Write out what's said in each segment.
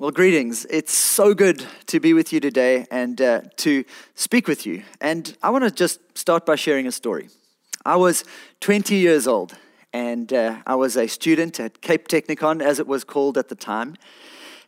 Well, greetings. It's so good to be with you today and uh, to speak with you. And I want to just start by sharing a story. I was 20 years old and uh, I was a student at Cape Technikon, as it was called at the time.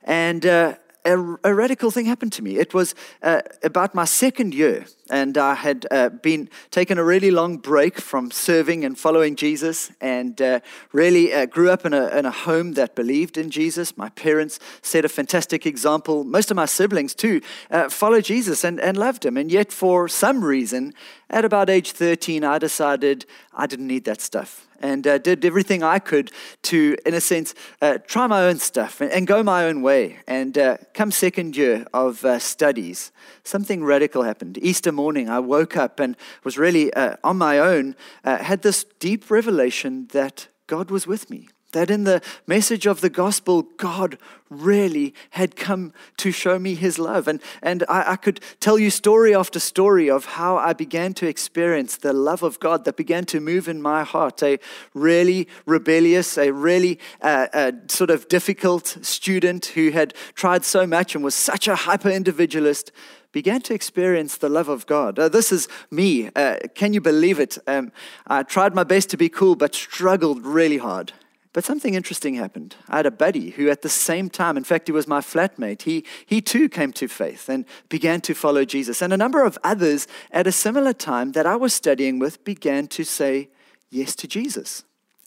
And uh, a, a, radical thing happened to me. It was uh, about my second year, and I had uh, been taken a really long break from serving and following Jesus, and uh, really uh, grew up in a, in a home that believed in Jesus. My parents set a fantastic example. Most of my siblings, too, uh, followed Jesus and, and loved him. And yet, for some reason, at about age 13, I decided I didn't need that stuff and uh, did everything I could to, in a sense, uh, try my own stuff and, and, go my own way. And uh, come second year of uh, studies, something radical happened. Easter morning, I woke up and was really uh, on my own, uh, had this deep revelation that God was with me that in the message of the gospel, God really had come to show me his love. And, and I, I, could tell you story after story of how I began to experience the love of God that began to move in my heart. A really rebellious, a really uh, uh, sort of difficult student who had tried so much and was such a hyper individualist. Began to experience the love of God. Uh, this is me. Uh, can you believe it? Um, I tried my best to be cool, but struggled really hard. But something interesting happened. I had a buddy who, at the same time, in fact, he was my flatmate, he, he too came to faith and began to follow Jesus. And a number of others at a similar time that I was studying with began to say yes to Jesus.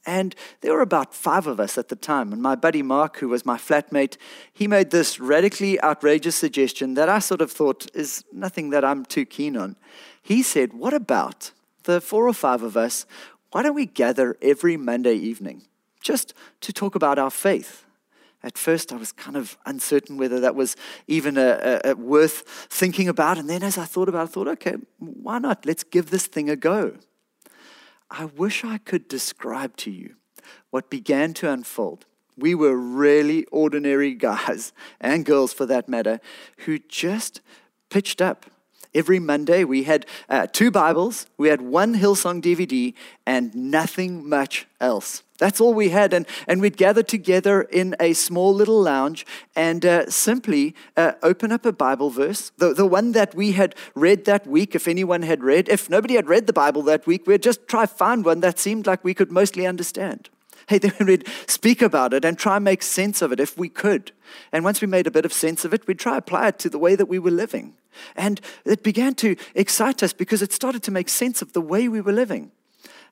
And there were about five of us at the time. And my buddy Mark, who was my flatmate, he made this radically outrageous suggestion that I sort of thought is nothing that I'm too keen on. He said, What about the four or five of us? Why don't we gather every Monday evening? Just to talk about our faith. At first, I was kind of uncertain whether that was even a, a, a worth thinking about. And then, as I thought about it, I thought, okay, why not? Let's give this thing a go. I wish I could describe to you what began to unfold. We were really ordinary guys and girls, for that matter, who just pitched up every Monday. We had uh, two Bibles, we had one Hillsong DVD, and nothing much else. That's all we had. And, and we'd gather together in a small little lounge and uh, simply uh, open up a Bible verse, the, the one that we had read that week, if anyone had read. If nobody had read the Bible that week, we'd just try find one that seemed like we could mostly understand. Hey, then we'd speak about it and try and make sense of it if we could. And once we made a bit of sense of it, we'd try apply it to the way that we were living. And it began to excite us because it started to make sense of the way we were living.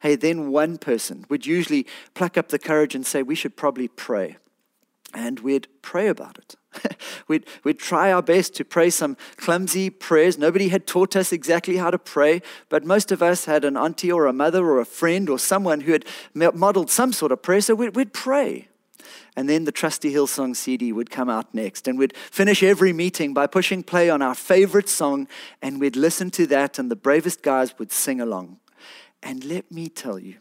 Hey, then one person would usually pluck up the courage and say, We should probably pray. And we'd pray about it. we'd, we'd try our best to pray some clumsy prayers. Nobody had taught us exactly how to pray, but most of us had an auntie or a mother or a friend or someone who had modeled some sort of prayer, so we'd, we'd pray. And then the trusty Hillsong CD would come out next. And we'd finish every meeting by pushing play on our favorite song, and we'd listen to that, and the bravest guys would sing along. And let me tell you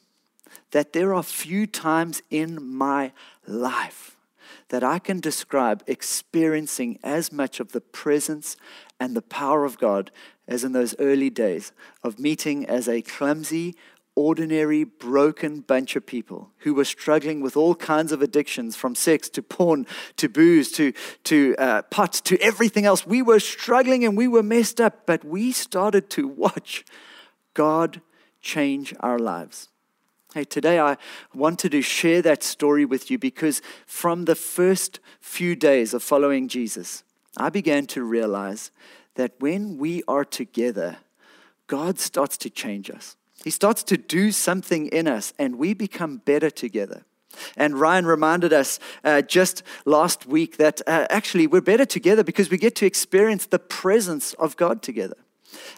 that there are few times in my life that I can describe experiencing as much of the presence and the power of God as in those early days of meeting as a clumsy, ordinary, broken bunch of people who were struggling with all kinds of addictions from sex to porn to booze to, to uh, pot to everything else. We were struggling and we were messed up, but we started to watch God change our lives. Hey, today I wanted to share that story with you because from the first few days of following Jesus, I began to realize that when we are together, God starts to change us. He starts to do something in us, and we become better together. And Ryan reminded us uh, just last week that uh, actually we're better together because we get to experience the presence of God together.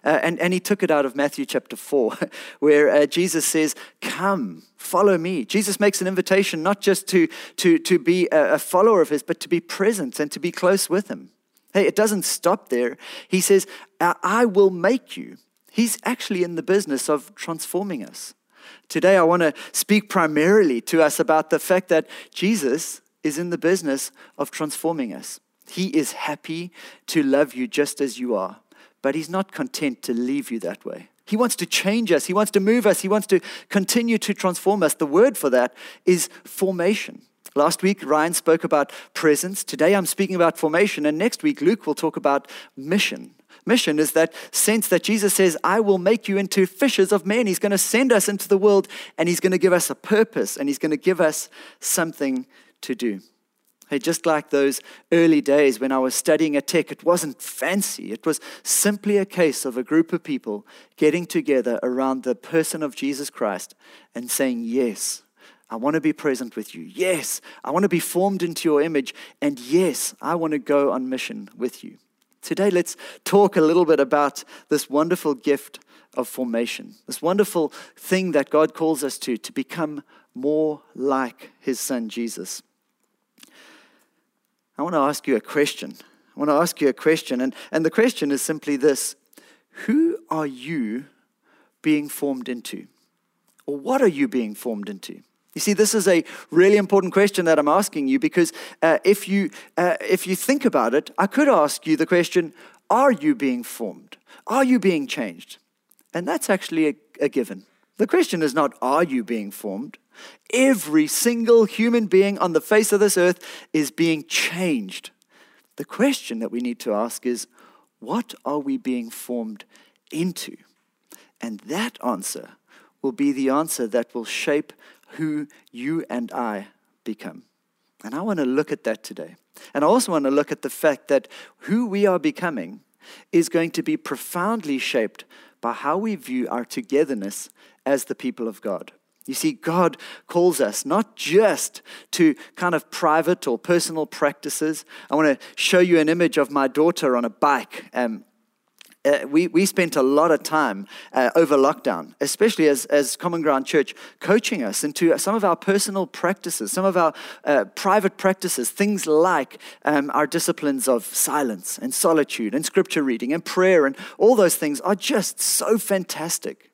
Uh, and, and he took it out of Matthew chapter 4, where uh, Jesus says, Come, follow me. Jesus makes an invitation not just to, to, to be a, a follower of his, but to be present and to be close with him. Hey, it doesn't stop there. He says, I will make you. He's actually in the business of transforming us. Today, I want to speak primarily to us about the fact that Jesus is in the business of transforming us. He is happy to love you just as you are, but He's not content to leave you that way. He wants to change us, He wants to move us, He wants to continue to transform us. The word for that is formation. Last week, Ryan spoke about presence. Today, I'm speaking about formation. And next week, Luke will talk about mission. Mission is that sense that Jesus says, I will make you into fishers of men. He's going to send us into the world and He's going to give us a purpose and He's going to give us something to do. Hey, just like those early days when I was studying at Tech, it wasn't fancy. It was simply a case of a group of people getting together around the person of Jesus Christ and saying, Yes, I want to be present with you. Yes, I want to be formed into your image. And yes, I want to go on mission with you. Today, let's talk a little bit about this wonderful gift of formation, this wonderful thing that God calls us to, to become more like his son Jesus. I want to ask you a question. I want to ask you a question. And, and the question is simply this Who are you being formed into? Or what are you being formed into? You see, this is a really important question that I'm asking you because uh, if, you, uh, if you think about it, I could ask you the question Are you being formed? Are you being changed? And that's actually a, a given. The question is not, Are you being formed? Every single human being on the face of this earth is being changed. The question that we need to ask is what are we being formed into? And that answer will be the answer that will shape who you and I become. And I want to look at that today. And I also want to look at the fact that who we are becoming is going to be profoundly shaped by how we view our togetherness as the people of God. You see, God calls us not just to kind of private or personal practices. I want to show you an image of my daughter on a bike. Um, uh, we, we spent a lot of time uh, over lockdown, especially as, as Common Ground Church, coaching us into some of our personal practices, some of our uh, private practices, things like um, our disciplines of silence and solitude and scripture reading and prayer, and all those things are just so fantastic.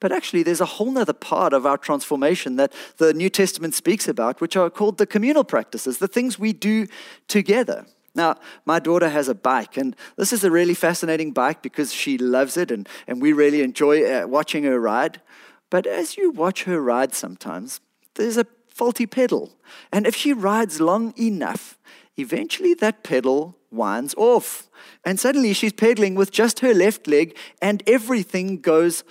But actually, there's a whole other part of our transformation that the New Testament speaks about, which are called the communal practices, the things we do together. Now, my daughter has a bike, and this is a really fascinating bike because she loves it, and, and we really enjoy uh, watching her ride. But as you watch her ride sometimes, there's a faulty pedal. And if she rides long enough, eventually that pedal winds off. And suddenly she's pedaling with just her left leg, and everything goes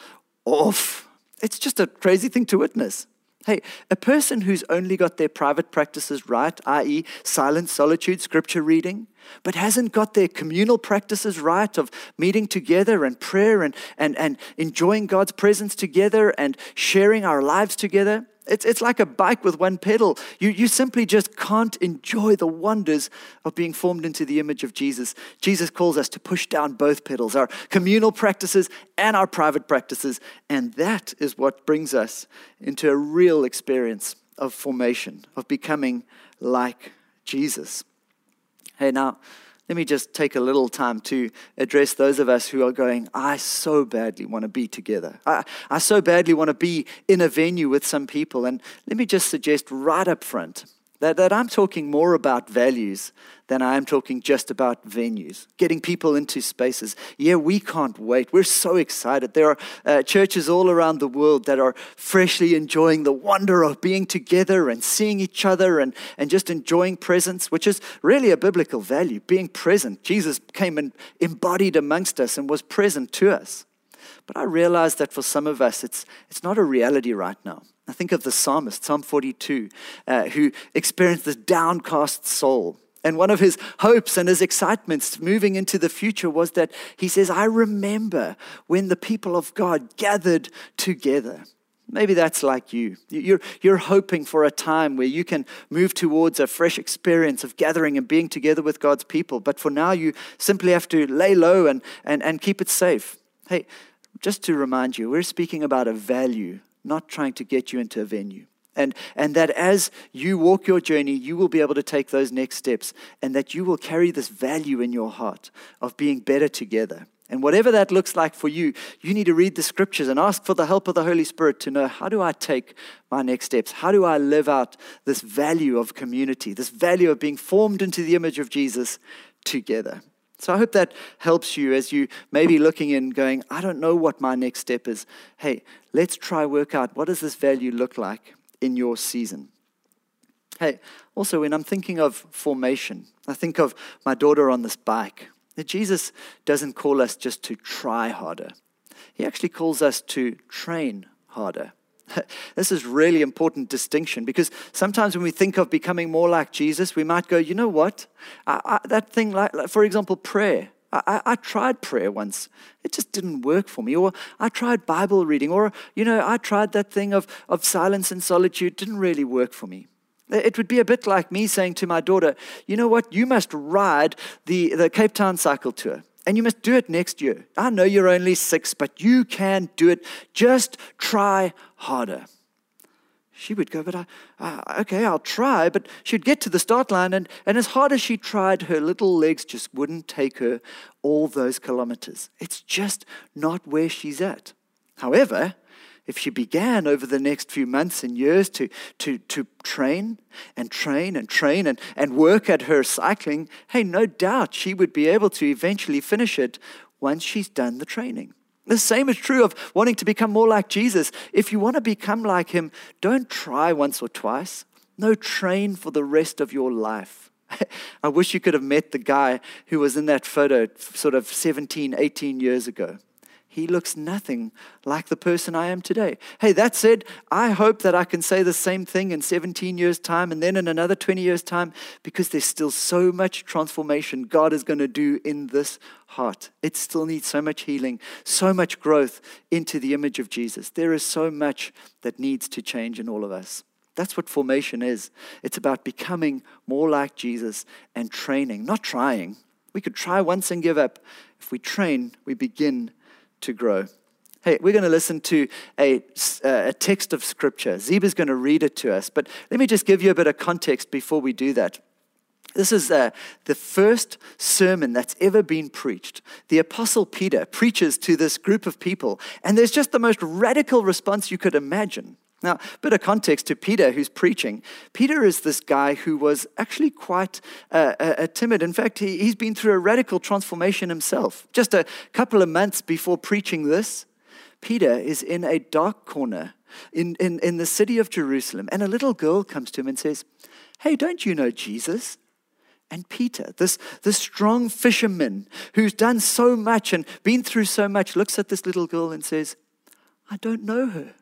off. It's just a crazy thing to witness. Hey, a person who's only got their private practices right, i.e., silence, solitude, scripture reading, but hasn't got their communal practices right of meeting together and prayer and, and, and enjoying God's presence together and sharing our lives together, it's, it's like a bike with one pedal. You, you simply just can't enjoy the wonders of being formed into the image of Jesus. Jesus calls us to push down both pedals, our communal practices and our private practices. And that is what brings us into a real experience of formation, of becoming like Jesus. Hey, now, let me just take a little time to address those of us who are going, I so badly want to be together. I, I so badly want to be in a venue with some people. And let me just suggest right up front that, that I'm talking more about values than I am talking just about venues, getting people into spaces. Yeah, we can't wait. We're so excited. There are uh, churches all around the world that are freshly enjoying the wonder of being together and seeing each other and, and just enjoying presence, which is really a biblical value, being present. Jesus came and embodied amongst us and was present to us. But I realize that for some of us, it's, it's not a reality right now. I think of the psalmist, Psalm 42, uh, who experienced this downcast soul. And one of his hopes and his excitements moving into the future was that he says, I remember when the people of God gathered together. Maybe that's like you. You're, you're hoping for a time where you can move towards a fresh experience of gathering and being together with God's people. But for now, you simply have to lay low and, and, and keep it safe. Hey, just to remind you, we're speaking about a value, not trying to get you into a venue. And, and that as you walk your journey, you will be able to take those next steps, and that you will carry this value in your heart of being better together. And whatever that looks like for you, you need to read the scriptures and ask for the help of the Holy Spirit to know how do I take my next steps? How do I live out this value of community, this value of being formed into the image of Jesus together? So I hope that helps you as you may be looking and going, I don't know what my next step is. Hey, let's try work out what does this value look like in your season. Hey, also, when I'm thinking of formation, I think of my daughter on this bike. That Jesus doesn't call us just to try harder, He actually calls us to train harder. This is really important distinction because sometimes when we think of becoming more like Jesus, we might go, you know what? I, I, that thing, like, like, for example, prayer. I, I, tried prayer once. It just didn't work for me. Or I tried Bible reading. Or, you know, I tried that thing of, of silence and solitude. It didn't really work for me. It would be a bit like me saying to my daughter, you know what? You must ride the, the Cape Town cycle tour. And you must do it next year. I know you're only six, but you can do it. Just try harder. She would go, but I, okay, I'll try. But she'd get to the start line, and, and as hard as she tried, her little legs just wouldn't take her all those kilometers. It's just not where she's at. However, if she began over the next few months and years to, to, to train and train and train and, and work at her cycling, hey, no doubt she would be able to eventually finish it once she's done the training. The same is true of wanting to become more like Jesus. If you want to become like him, don't try once or twice. No, train for the rest of your life. I wish you could have met the guy who was in that photo sort of 17, 18 years ago he looks nothing like the person I am today. Hey, that said, I hope that I can say the same thing in 17 years' time and then in another 20 years' time because there's still so much transformation God is going to do in this heart. It still needs so much healing, so much growth into the image of Jesus. There is so much that needs to change in all of us. That's what formation is. It's about becoming more like Jesus and training, not trying. We could try once and give up. If we train, we begin to grow. Hey, we're going to listen to a, uh, a text of scripture. Zeba's going to read it to us, but let me just give you a bit of context before we do that. This is uh, the first sermon that's ever been preached. The Apostle Peter preaches to this group of people, and there's just the most radical response you could imagine. Now, a bit of context to Peter, who's preaching. Peter is this guy who was actually quite uh, uh, timid. In fact, he, he's been through a radical transformation himself. Just a couple of months before preaching this, Peter is in a dark corner in, in, in the city of Jerusalem, and a little girl comes to him and says, Hey, don't you know Jesus? And Peter, this, this strong fisherman who's done so much and been through so much, looks at this little girl and says, I don't know her.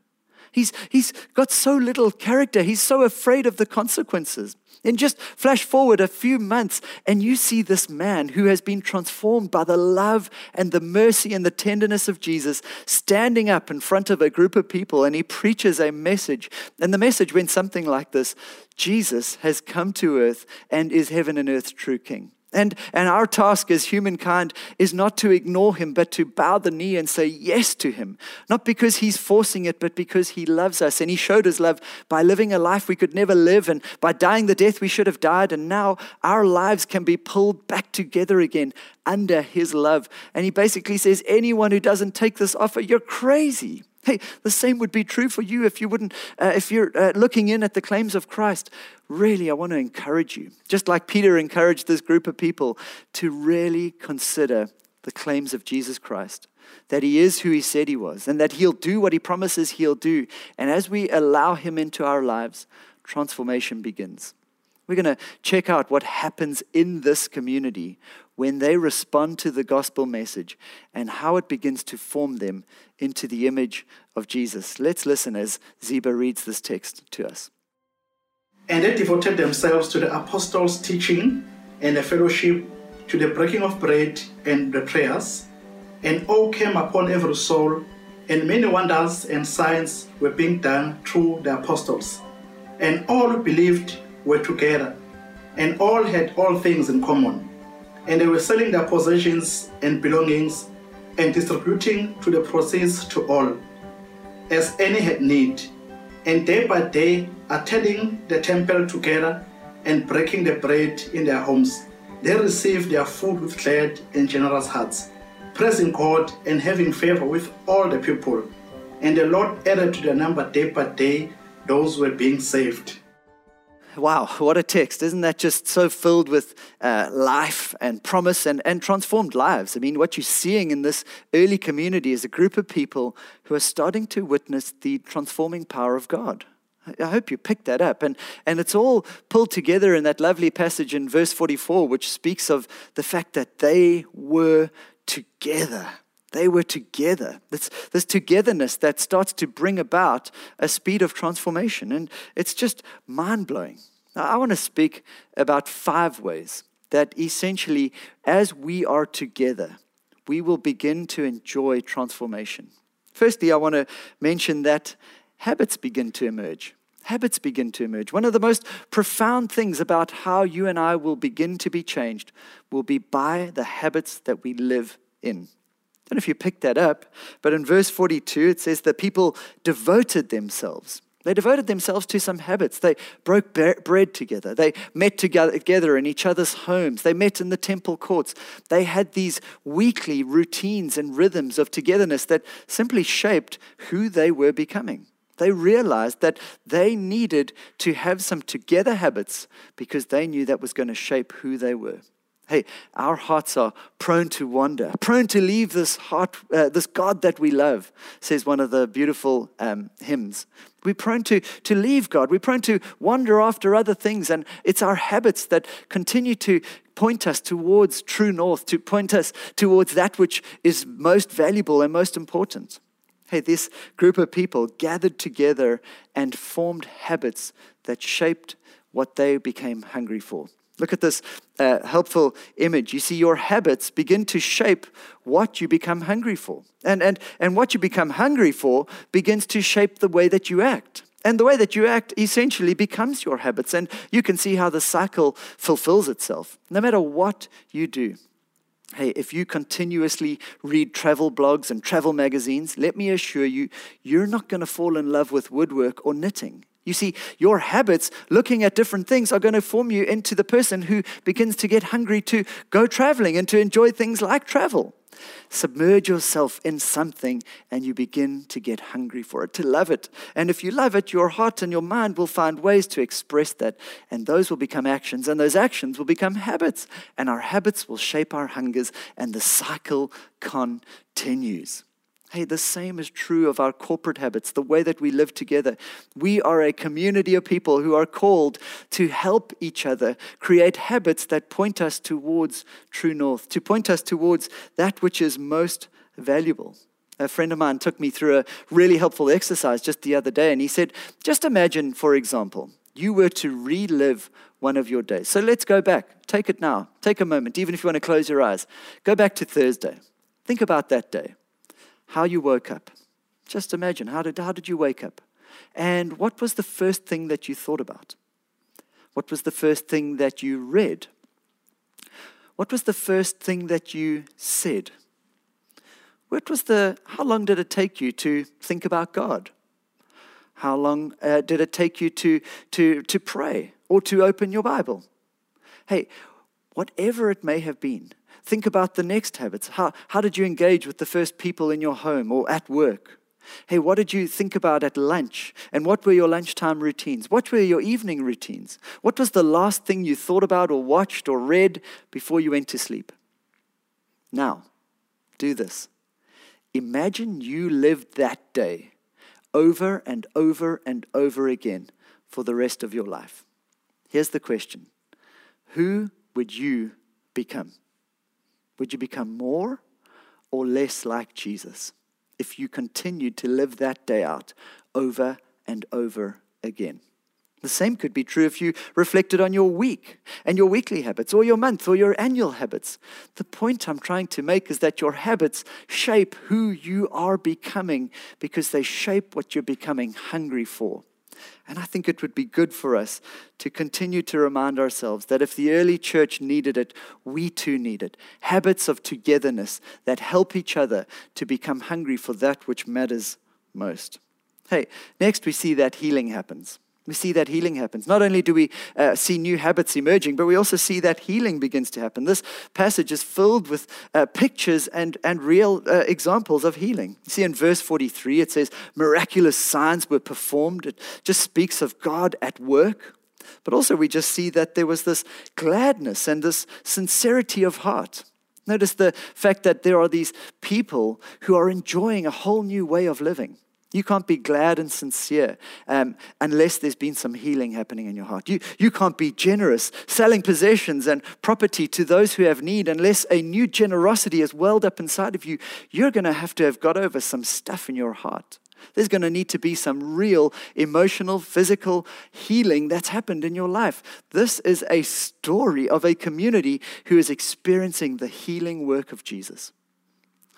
He's, he's got so little character. He's so afraid of the consequences. And just flash forward a few months, and you see this man who has been transformed by the love and the mercy and the tenderness of Jesus standing up in front of a group of people, and he preaches a message. And the message went something like this Jesus has come to earth and is heaven and earth's true king. And, and our task as humankind is not to ignore him, but to bow the knee and say yes to him. Not because he's forcing it, but because he loves us. And he showed his love by living a life we could never live and by dying the death we should have died. And now our lives can be pulled back together again under his love. And he basically says, anyone who doesn't take this offer, you're crazy. Hey, the same would be true for you if you wouldn't, uh, if you're uh, looking in at the claims of Christ. Really, I want to encourage you, just like Peter encouraged this group of people, to really consider the claims of Jesus Christ. That he is who he said he was, and that he'll do what he promises he'll do. And as we allow him into our lives, transformation begins. We're going to check out what happens in this community when they respond to the gospel message and how it begins to form them into the image of Jesus. Let's listen as Zeba reads this text to us. And they devoted themselves to the apostles' teaching and the fellowship, to the breaking of bread and the prayers. And awe came upon every soul, and many wonders and signs were being done through the apostles. And all who believed were together, and all had all things in common. And they were selling their possessions and belongings and distributing to the proceeds to all, as any had need. And day by day, attending the temple together and breaking the bread in their homes, they received their food with glad and generous hearts, praising God and having favor with all the people. And the Lord added to their number day by day those who were being saved. Wow, what a text. Isn't that just so filled with uh, life and promise and, and transformed lives? I mean, what you're seeing in this early community is a group of people who are starting to witness the transforming power of God. I hope you picked that up. And, and it's all pulled together in that lovely passage in verse 44, which speaks of the fact that they were together. They were together. It's this togetherness that starts to bring about a speed of transformation. And it's just mind blowing. Now, I want to speak about five ways that essentially, as we are together, we will begin to enjoy transformation. Firstly, I want to mention that habits begin to emerge. Habits begin to emerge. One of the most profound things about how you and I will begin to be changed will be by the habits that we live in. I don't know if you picked that up, but in verse 42 it says that people devoted themselves. They devoted themselves to some habits. They broke bread together. They met together in each other's homes. They met in the temple courts. They had these weekly routines and rhythms of togetherness that simply shaped who they were becoming. They realized that they needed to have some together habits because they knew that was going to shape who they were. Hey, our hearts are prone to wander, prone to leave this heart, uh, this God that we love, says one of the beautiful um, hymns. We're prone to, to leave God. We're prone to wander after other things. And it's our habits that continue to point us towards true north, to point us towards that which is most valuable and most important. Hey, this group of people gathered together and formed habits that shaped what they became hungry for. Look at this uh, helpful image. You see, your habits begin to shape what you become hungry for. And, and, and what you become hungry for begins to shape the way that you act. And the way that you act essentially becomes your habits. And you can see how the cycle fulfills itself, no matter what you do. Hey, if you continuously read travel blogs and travel magazines, let me assure you, you're not going to fall in love with woodwork or knitting. You see, your habits looking at different things are going to form you into the person who begins to get hungry to go traveling and to enjoy things like travel. Submerge yourself in something and you begin to get hungry for it, to love it. And if you love it, your heart and your mind will find ways to express that. And those will become actions, and those actions will become habits. And our habits will shape our hungers, and the cycle continues. Hey, the same is true of our corporate habits, the way that we live together. We are a community of people who are called to help each other create habits that point us towards true north, to point us towards that which is most valuable. A friend of mine took me through a really helpful exercise just the other day, and he said, Just imagine, for example, you were to relive one of your days. So let's go back. Take it now. Take a moment, even if you want to close your eyes. Go back to Thursday. Think about that day how you woke up. Just imagine, how did, how did you wake up? And what was the first thing that you thought about? What was the first thing that you read? What was the first thing that you said? What was the, how long did it take you to think about God? How long uh, did it take you to, to, to pray or to open your Bible? Hey, whatever it may have been, Think about the next habits. How, how did you engage with the first people in your home or at work? Hey, what did you think about at lunch? And what were your lunchtime routines? What were your evening routines? What was the last thing you thought about or watched or read before you went to sleep? Now, do this. Imagine you lived that day over and over and over again for the rest of your life. Here's the question Who would you become? Would you become more or less like Jesus if you continued to live that day out over and over again? The same could be true if you reflected on your week and your weekly habits, or your month, or your annual habits. The point I'm trying to make is that your habits shape who you are becoming because they shape what you're becoming hungry for. And I think it would be good for us to continue to remind ourselves that if the early church needed it, we too need it. Habits of togetherness that help each other to become hungry for that which matters most. Hey, next we see that healing happens we see that healing happens. Not only do we uh, see new habits emerging, but we also see that healing begins to happen. This passage is filled with uh, pictures and, and real uh, examples of healing. You see in verse 43, it says, miraculous signs were performed. It just speaks of God at work. But also, we just see that there was this gladness and this sincerity of heart. Notice the fact that there are these people who are enjoying a whole new way of living. You can't be glad and sincere um, unless there's been some healing happening in your heart. You, you can't be generous, selling possessions and property to those who have need unless a new generosity is welled up inside of you. You're going to have to have got over some stuff in your heart. There's going to need to be some real emotional, physical healing that's happened in your life. This is a story of a community who is experiencing the healing work of Jesus.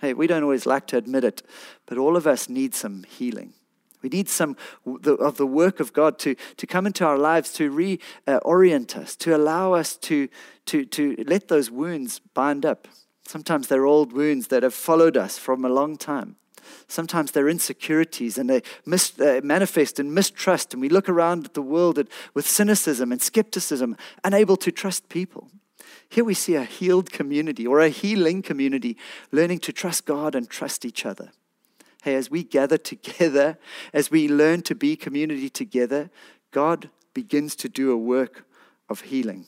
Hey, we don't always like to admit it, but all of us need some healing. We need some of the work of God to, to come into our lives, to reorient us, to allow us to, to, to let those wounds bind up. Sometimes they're old wounds that have followed us from a long time. Sometimes they're insecurities and they mis- uh, manifest in mistrust, and we look around at the world with cynicism and skepticism, unable to trust people. Here we see a healed community or a healing community learning to trust God and trust each other. Hey, as we gather together, as we learn to be community together, God begins to do a work of healing.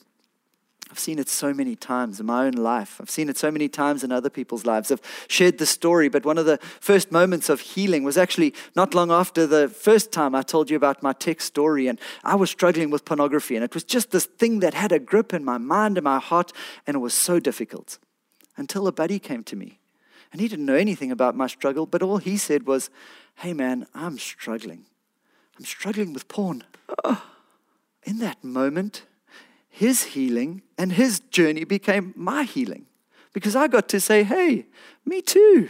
I've seen it so many times in my own life. I've seen it so many times in other people's lives. I've shared the story, but one of the first moments of healing was actually not long after the first time I told you about my tech story. And I was struggling with pornography, and it was just this thing that had a grip in my mind and my heart, and it was so difficult. Until a buddy came to me, and he didn't know anything about my struggle, but all he said was, Hey man, I'm struggling. I'm struggling with porn. Oh. In that moment, his healing and his journey became my healing because I got to say, hey, me too.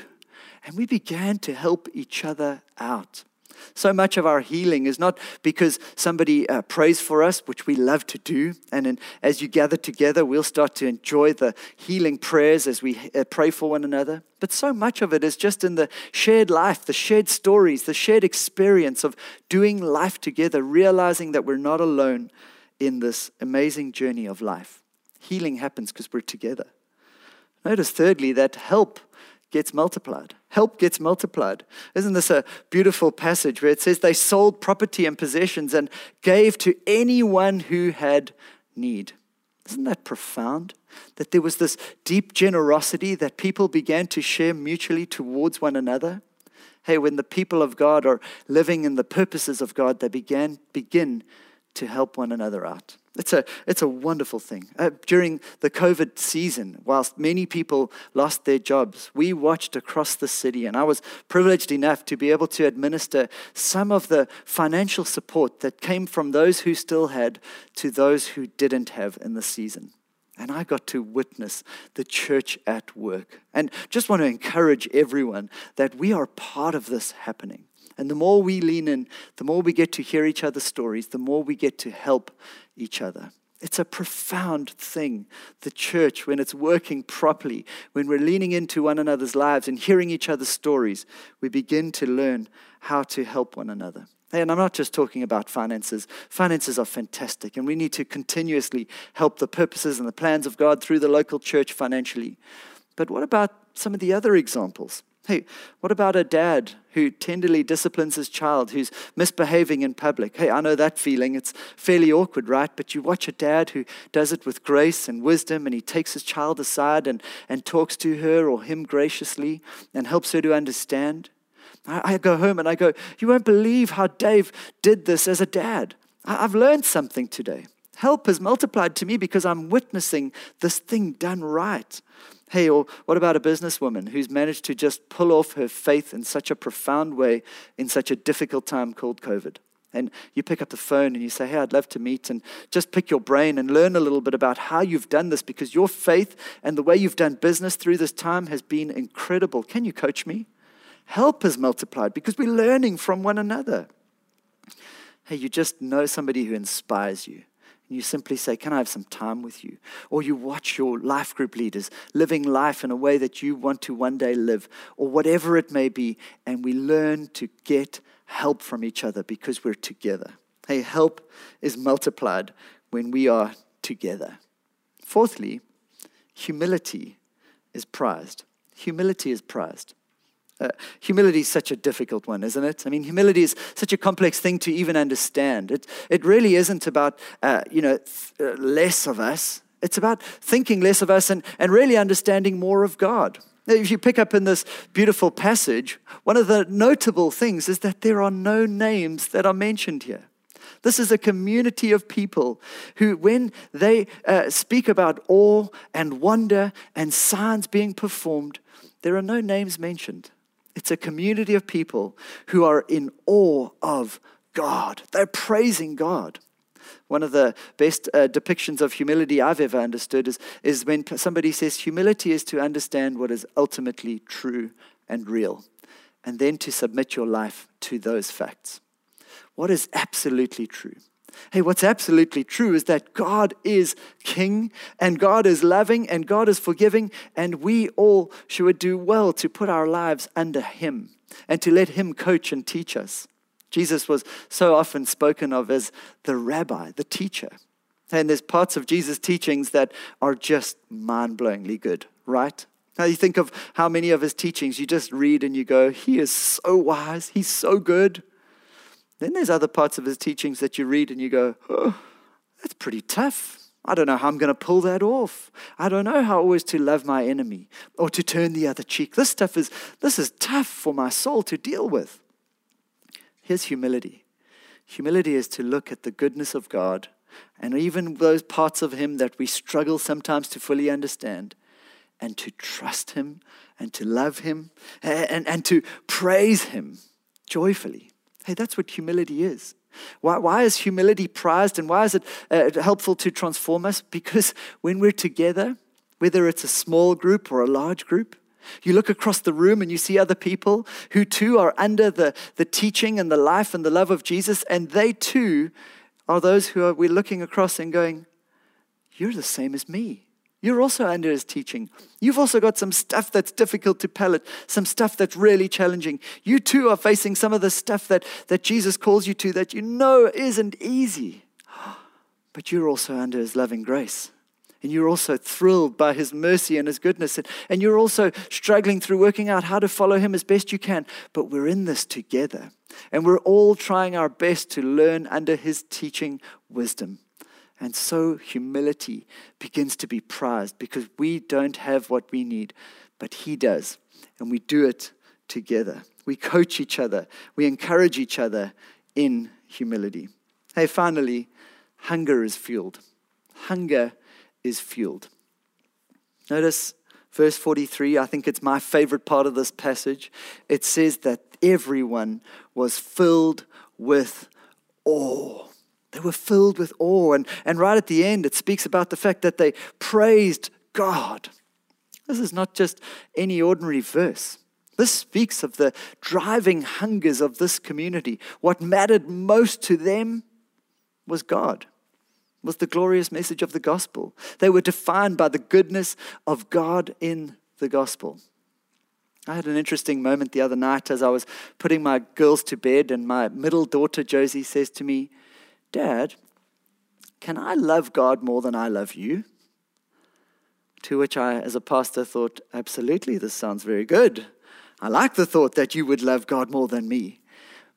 And we began to help each other out. So much of our healing is not because somebody uh, prays for us, which we love to do. And in, as you gather together, we'll start to enjoy the healing prayers as we uh, pray for one another. But so much of it is just in the shared life, the shared stories, the shared experience of doing life together, realizing that we're not alone, in this amazing journey of life. Healing happens because we're together. Notice, thirdly, that help gets multiplied. Help gets multiplied. Isn't this a beautiful passage where it says they sold property and possessions and gave to anyone who had need? Isn't that profound? That there was this deep generosity that people began to share mutually towards one another. Hey, when the people of God are living in the purposes of God, they began begin to help one another out. It's a, it's a wonderful thing. Uh, during the COVID season, whilst many people lost their jobs, we watched across the city, and I was privileged enough to be able to administer some of the financial support that came from those who still had to those who didn't have in the season. And I got to witness the church at work. And just want to encourage everyone that we are part of this happening. And the more we lean in, the more we get to hear each other's stories, the more we get to help each other. It's a profound thing, the church, when it's working properly, when we're leaning into one another's lives and hearing each other's stories, we begin to learn how to help one another. And I'm not just talking about finances. Finances are fantastic, and we need to continuously help the purposes and the plans of God through the local church financially. But what about some of the other examples? Hey, what about a dad who tenderly disciplines his child who's misbehaving in public? Hey, I know that feeling. It's fairly awkward, right? But you watch a dad who does it with grace and wisdom and he takes his child aside and, and talks to her or him graciously and helps her to understand. I, I go home and I go, You won't believe how Dave did this as a dad. I, I've learned something today. Help has multiplied to me because I'm witnessing this thing done right. Hey, or what about a businesswoman who's managed to just pull off her faith in such a profound way in such a difficult time called COVID? And you pick up the phone and you say, Hey, I'd love to meet and just pick your brain and learn a little bit about how you've done this because your faith and the way you've done business through this time has been incredible. Can you coach me? Help has multiplied because we're learning from one another. Hey, you just know somebody who inspires you you simply say, Can I have some time with you? Or you watch your life group leaders living life in a way that you want to one day live, or whatever it may be, and we learn to get help from each other because we're together. Hey, help is multiplied when we are together. Fourthly, humility is prized. Humility is prized. Uh, humility is such a difficult one, isn't it? I mean, humility is such a complex thing to even understand. It, it really isn't about, uh, you know, th- uh, less of us. It's about thinking less of us and, and really understanding more of God. If you pick up in this beautiful passage, one of the notable things is that there are no names that are mentioned here. This is a community of people who, when they uh, speak about awe and wonder and signs being performed, there are no names mentioned. It's a community of people who are in awe of God. They're praising God. One of the best uh, depictions of humility I've ever understood is, is when somebody says humility is to understand what is ultimately true and real, and then to submit your life to those facts. What is absolutely true? Hey, what's absolutely true is that God is king and God is loving and God is forgiving, and we all should do well to put our lives under Him and to let Him coach and teach us. Jesus was so often spoken of as the rabbi, the teacher. And there's parts of Jesus' teachings that are just mind blowingly good, right? Now you think of how many of his teachings you just read and you go, He is so wise, He's so good. Then there's other parts of his teachings that you read and you go, oh, That's pretty tough. I don't know how I'm going to pull that off. I don't know how always to love my enemy or to turn the other cheek. This stuff is this is tough for my soul to deal with. Here's humility humility is to look at the goodness of God and even those parts of Him that we struggle sometimes to fully understand, and to trust Him and to love Him and, and, and to praise Him joyfully. Hey, that's what humility is. Why, why is humility prized and why is it uh, helpful to transform us? Because when we're together, whether it's a small group or a large group, you look across the room and you see other people who too are under the, the teaching and the life and the love of Jesus, and they too are those who are, we're looking across and going, You're the same as me. You're also under his teaching. You've also got some stuff that's difficult to palate, some stuff that's really challenging. You too are facing some of the stuff that, that Jesus calls you to that you know isn't easy. But you're also under his loving grace and you're also thrilled by his mercy and his goodness. And, and you're also struggling through working out how to follow him as best you can. But we're in this together. And we're all trying our best to learn under his teaching wisdom. And so humility begins to be prized because we don't have what we need, but he does. And we do it together. We coach each other, we encourage each other in humility. Hey, finally, hunger is fueled. Hunger is fueled. Notice verse 43, I think it's my favorite part of this passage. It says that everyone was filled with awe. They were filled with awe. And, and right at the end, it speaks about the fact that they praised God. This is not just any ordinary verse. This speaks of the driving hungers of this community. What mattered most to them was God was the glorious message of the gospel. They were defined by the goodness of God in the gospel. I had an interesting moment the other night as I was putting my girls to bed, and my middle daughter, Josie, says to me, Dad, can I love God more than I love you? To which I, as a pastor, thought, Absolutely, this sounds very good. I like the thought that you would love God more than me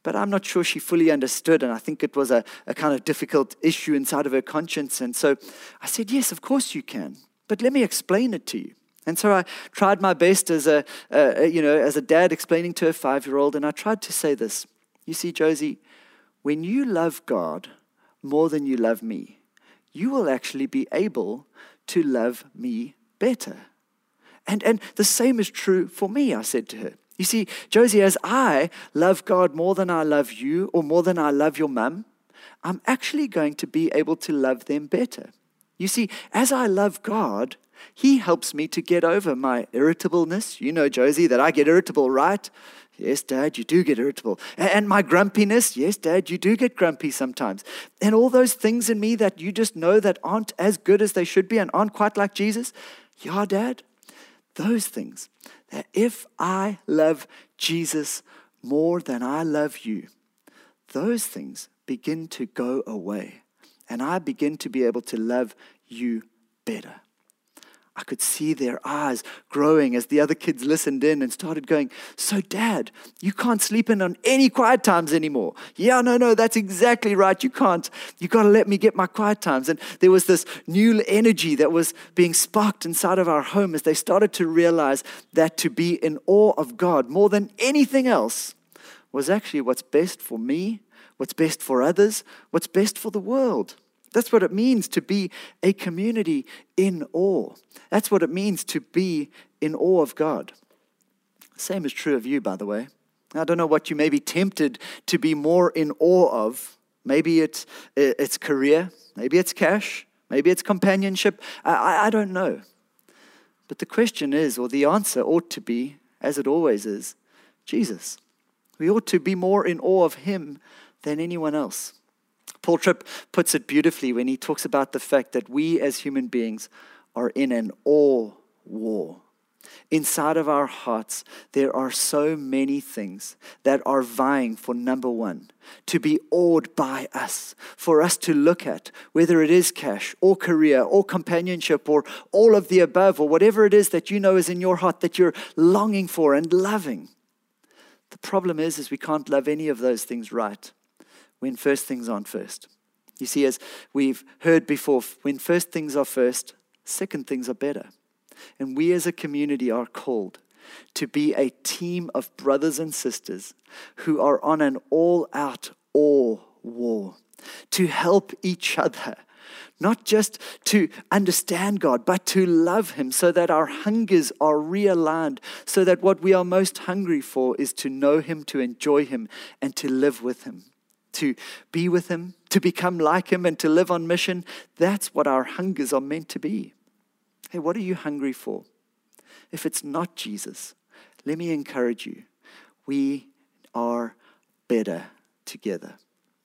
but I'm not sure she fully understood. And I think it was a, a kind of difficult issue inside of her conscience. And so I said, Yes, of course you can. But let me explain it to you. And so I tried my best as a, you know, as a dad explaining to a five year old. And I tried to say this You see, Josie, when you love God more than you love me, you will actually be able to love me better. And, and the same is true for me, I said to her. You see, Josie, as I love God more than I love you or more than I love your mum, I'm actually going to be able to love them better. You see, as I love God, He helps me to get over my irritableness. You know, Josie, that I get irritable, right? Yes, Dad, you do get irritable. And my grumpiness, yes, Dad, you do get grumpy sometimes. And all those things in me that you just know that aren't as good as they should be and aren't quite like Jesus, yeah, Dad, those things that if I love Jesus more than I love you, those things begin to go away. And I begin to be able to love you better. I could see their eyes growing as the other kids listened in and started going, So, Dad, you can't sleep in on any quiet times anymore. Yeah, no, no, that's exactly right. You can't. You got to let me get my quiet times. And there was this new energy that was being sparked inside of our home as they started to realize that to be in awe of God more than anything else was actually what's best for me, what's best for others, what's best for the world. That's what it means to be a community in awe. That's what it means to be in awe of God. Same is true of you, by the way. I don't know what you may be tempted to be more in awe of. Maybe it's, it's career, maybe it's cash, maybe it's companionship. I, I don't know. But the question is, or the answer ought to be, as it always is, Jesus. We ought to be more in awe of Him than anyone else. Paul Tripp puts it beautifully when he talks about the fact that we as human beings are in an awe war. Inside of our hearts, there are so many things that are vying for number one, to be awed by us, for us to look at, whether it is cash or career or companionship or all of the above or whatever it is that you know is in your heart that you're longing for and loving. The problem is, is we can't love any of those things right when first things aren't first. You see, as we've heard before, when first things are first, second things are better. And we as a community are called to be a team of brothers and sisters who are on an all out awe war to help each other. Not just to understand God, but to love Him so that our hungers are realigned, so that what we are most hungry for is to know Him, to enjoy Him, and to live with Him to be with Him, to become like Him, and to live on mission. That's what our hungers are meant to be. Hey, what are you hungry for? If it's not Jesus, let me encourage you. We are better together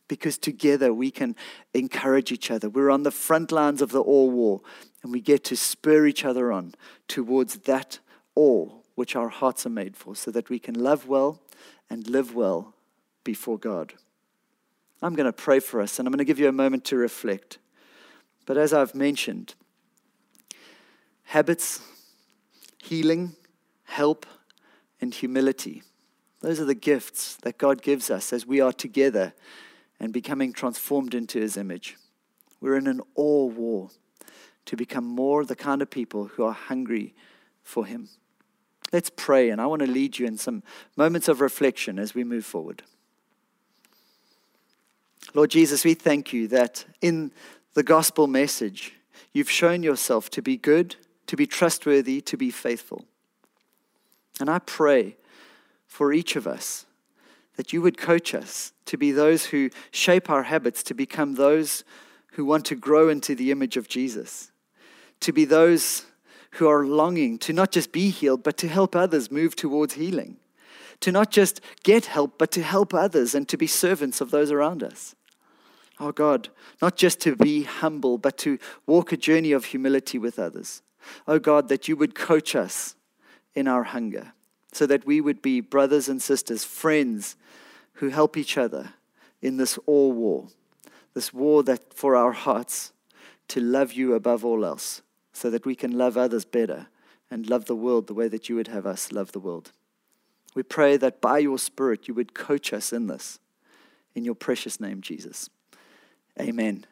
because together we can encourage each other. We're on the front lines of the awe war, and we get to spur each other on towards that all which our hearts are made for, so that we can love well and live well before God. I'm going to pray for us and I'm going to give you a moment to reflect. But as I've mentioned, habits, healing, help, and humility. Those are the gifts that God gives us as we are together and becoming transformed into His image. We're in an awe war to become more the kind of people who are hungry for Him. Let's pray, and I want to lead you in some moments of reflection as we move forward. Lord Jesus, we thank you that in the gospel message, you've shown yourself to be good, to be trustworthy, to be faithful. And I pray for each of us that you would coach us to be those who shape our habits, to become those who want to grow into the image of Jesus, to be those who are longing to not just be healed, but to help others move towards healing, to not just get help, but to help others and to be servants of those around us. Oh God, not just to be humble, but to walk a journey of humility with others. Oh God, that you would coach us in our hunger so that we would be brothers and sisters, friends who help each other in this awe war, this war that for our hearts to love you above all else, so that we can love others better and love the world the way that you would have us love the world. We pray that by your Spirit you would coach us in this. In your precious name, Jesus. Amen.